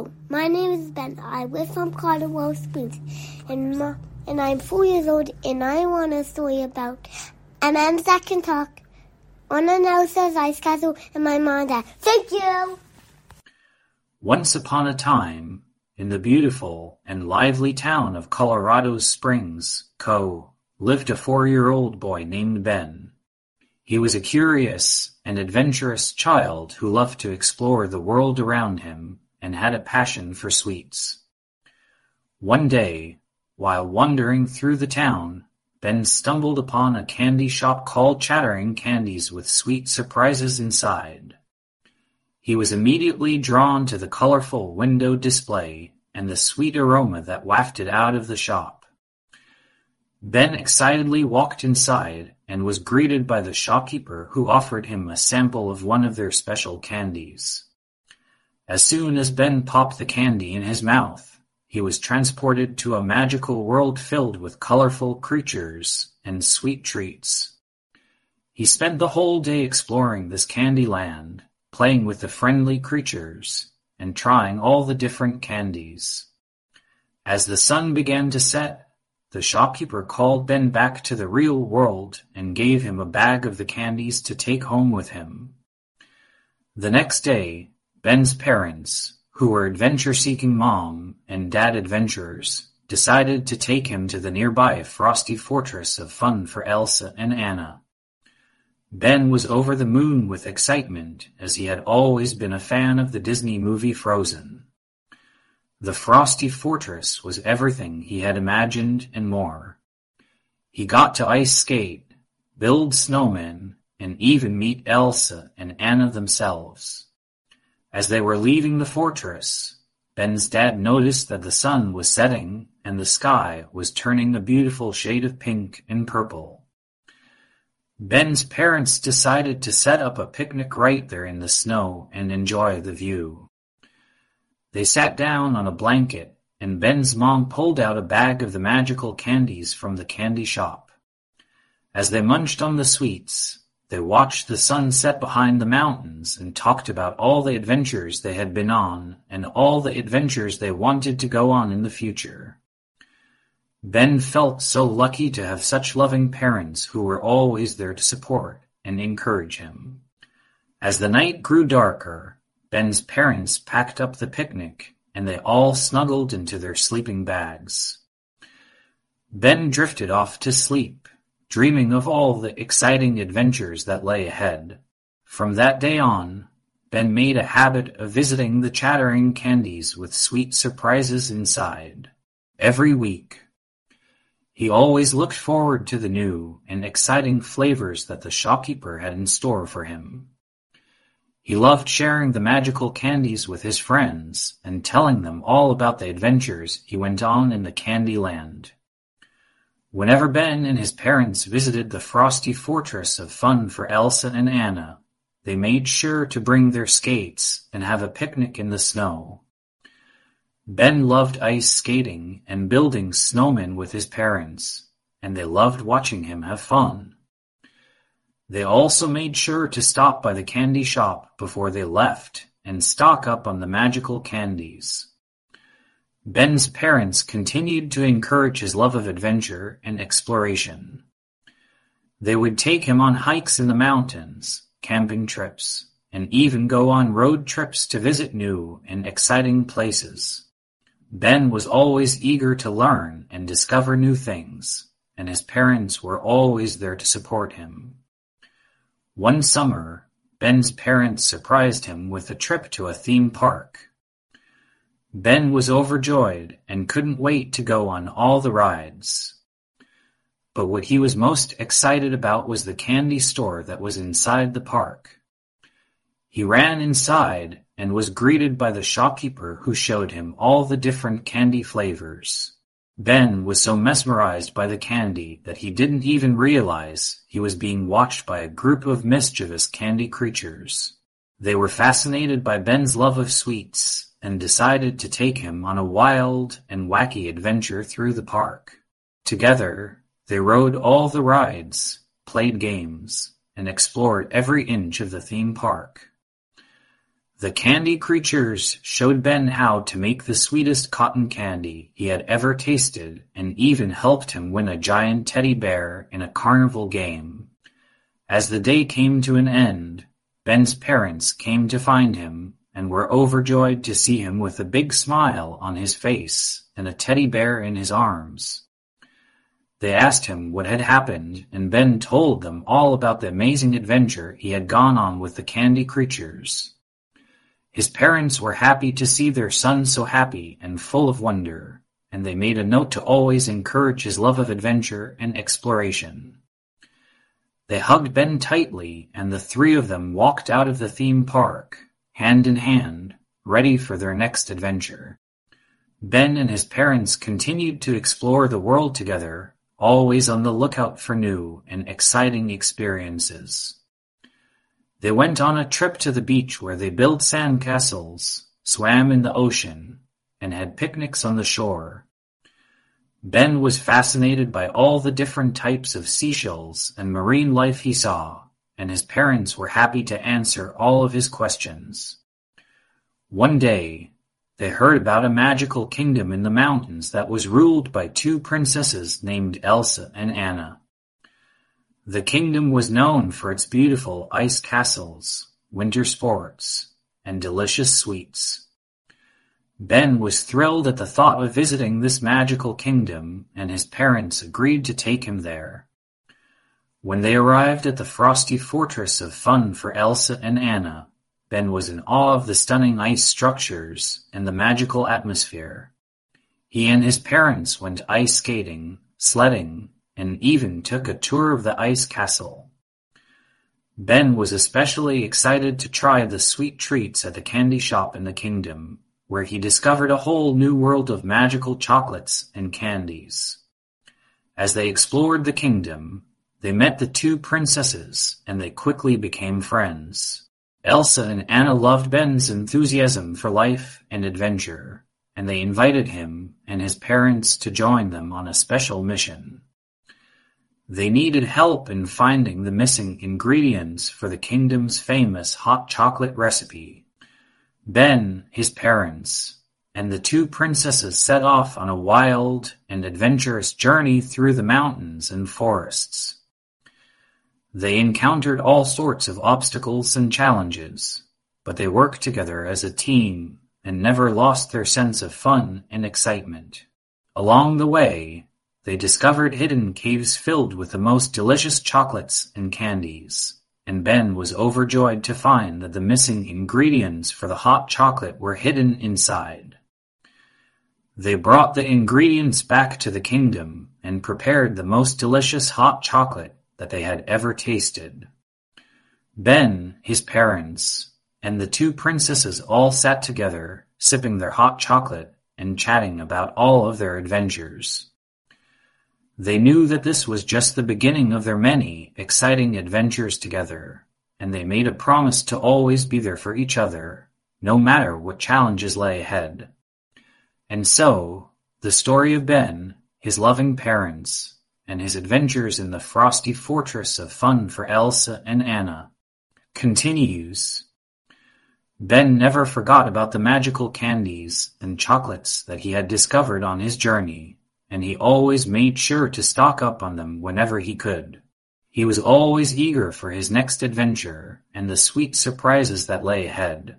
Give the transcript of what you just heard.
Hello, my name is Ben. I live from Caldwell Springs, and my, and I'm four years old, and I want a story about. And I'm can talk on an Elsa's Ice Castle, and my mom and dad. Thank you. Once upon a time, in the beautiful and lively town of Colorado Springs, Co., lived a four-year-old boy named Ben. He was a curious and adventurous child who loved to explore the world around him and had a passion for sweets. One day, while wandering through the town, Ben stumbled upon a candy shop called Chattering Candies with sweet surprises inside. He was immediately drawn to the colorful window display and the sweet aroma that wafted out of the shop. Ben excitedly walked inside and was greeted by the shopkeeper who offered him a sample of one of their special candies. As soon as Ben popped the candy in his mouth, he was transported to a magical world filled with colorful creatures and sweet treats. He spent the whole day exploring this candy land, playing with the friendly creatures, and trying all the different candies. As the sun began to set, the shopkeeper called Ben back to the real world and gave him a bag of the candies to take home with him. The next day, Ben's parents, who were adventure-seeking mom and dad adventurers, decided to take him to the nearby Frosty Fortress of fun for Elsa and Anna. Ben was over the moon with excitement as he had always been a fan of the Disney movie Frozen. The Frosty Fortress was everything he had imagined and more. He got to ice skate, build snowmen, and even meet Elsa and Anna themselves. As they were leaving the fortress, Ben's dad noticed that the sun was setting and the sky was turning a beautiful shade of pink and purple. Ben's parents decided to set up a picnic right there in the snow and enjoy the view. They sat down on a blanket and Ben's mom pulled out a bag of the magical candies from the candy shop. As they munched on the sweets, they watched the sun set behind the mountains and talked about all the adventures they had been on and all the adventures they wanted to go on in the future. Ben felt so lucky to have such loving parents who were always there to support and encourage him. As the night grew darker, Ben's parents packed up the picnic and they all snuggled into their sleeping bags. Ben drifted off to sleep, dreaming of all the exciting adventures that lay ahead. From that day on, Ben made a habit of visiting the chattering candies with sweet surprises inside. Every week, he always looked forward to the new and exciting flavors that the shopkeeper had in store for him. He loved sharing the magical candies with his friends and telling them all about the adventures he went on in the candy land. Whenever Ben and his parents visited the frosty fortress of fun for Elsa and Anna, they made sure to bring their skates and have a picnic in the snow. Ben loved ice skating and building snowmen with his parents, and they loved watching him have fun. They also made sure to stop by the candy shop before they left and stock up on the magical candies. Ben's parents continued to encourage his love of adventure and exploration. They would take him on hikes in the mountains, camping trips, and even go on road trips to visit new and exciting places. Ben was always eager to learn and discover new things, and his parents were always there to support him. One summer, Ben's parents surprised him with a trip to a theme park. Ben was overjoyed and couldn't wait to go on all the rides. But what he was most excited about was the candy store that was inside the park. He ran inside and was greeted by the shopkeeper who showed him all the different candy flavors. Ben was so mesmerized by the candy that he didn't even realize he was being watched by a group of mischievous candy creatures. They were fascinated by Ben's love of sweets and decided to take him on a wild and wacky adventure through the park. Together, they rode all the rides, played games, and explored every inch of the theme park. The candy creatures showed Ben how to make the sweetest cotton candy he had ever tasted and even helped him win a giant teddy bear in a carnival game. As the day came to an end, Ben's parents came to find him and were overjoyed to see him with a big smile on his face and a teddy bear in his arms. They asked him what had happened, and Ben told them all about the amazing adventure he had gone on with the candy creatures. His parents were happy to see their son so happy and full of wonder, and they made a note to always encourage his love of adventure and exploration. They hugged Ben tightly, and the three of them walked out of the theme park, hand in hand, ready for their next adventure. Ben and his parents continued to explore the world together, always on the lookout for new and exciting experiences. They went on a trip to the beach where they built sand castles, swam in the ocean, and had picnics on the shore. Ben was fascinated by all the different types of seashells and marine life he saw, and his parents were happy to answer all of his questions. One day, they heard about a magical kingdom in the mountains that was ruled by two princesses named Elsa and Anna. The kingdom was known for its beautiful ice castles, winter sports, and delicious sweets. Ben was thrilled at the thought of visiting this magical kingdom, and his parents agreed to take him there. When they arrived at the frosty fortress of fun for Elsa and Anna, Ben was in awe of the stunning ice structures and the magical atmosphere. He and his parents went ice skating, sledding, and even took a tour of the ice castle. Ben was especially excited to try the sweet treats at the candy shop in the kingdom, where he discovered a whole new world of magical chocolates and candies. As they explored the kingdom, they met the two princesses, and they quickly became friends. Elsa and Anna loved Ben's enthusiasm for life and adventure, and they invited him and his parents to join them on a special mission. They needed help in finding the missing ingredients for the kingdom's famous hot chocolate recipe. Ben, his parents, and the two princesses set off on a wild and adventurous journey through the mountains and forests. They encountered all sorts of obstacles and challenges, but they worked together as a team and never lost their sense of fun and excitement. Along the way, they discovered hidden caves filled with the most delicious chocolates and candies, and Ben was overjoyed to find that the missing ingredients for the hot chocolate were hidden inside. They brought the ingredients back to the kingdom and prepared the most delicious hot chocolate that they had ever tasted. Ben, his parents, and the two princesses all sat together, sipping their hot chocolate and chatting about all of their adventures. They knew that this was just the beginning of their many exciting adventures together, and they made a promise to always be there for each other, no matter what challenges lay ahead. And so, the story of Ben, his loving parents, and his adventures in the frosty fortress of fun for Elsa and Anna, continues. Ben never forgot about the magical candies and chocolates that he had discovered on his journey, and he always made sure to stock up on them whenever he could. He was always eager for his next adventure and the sweet surprises that lay ahead.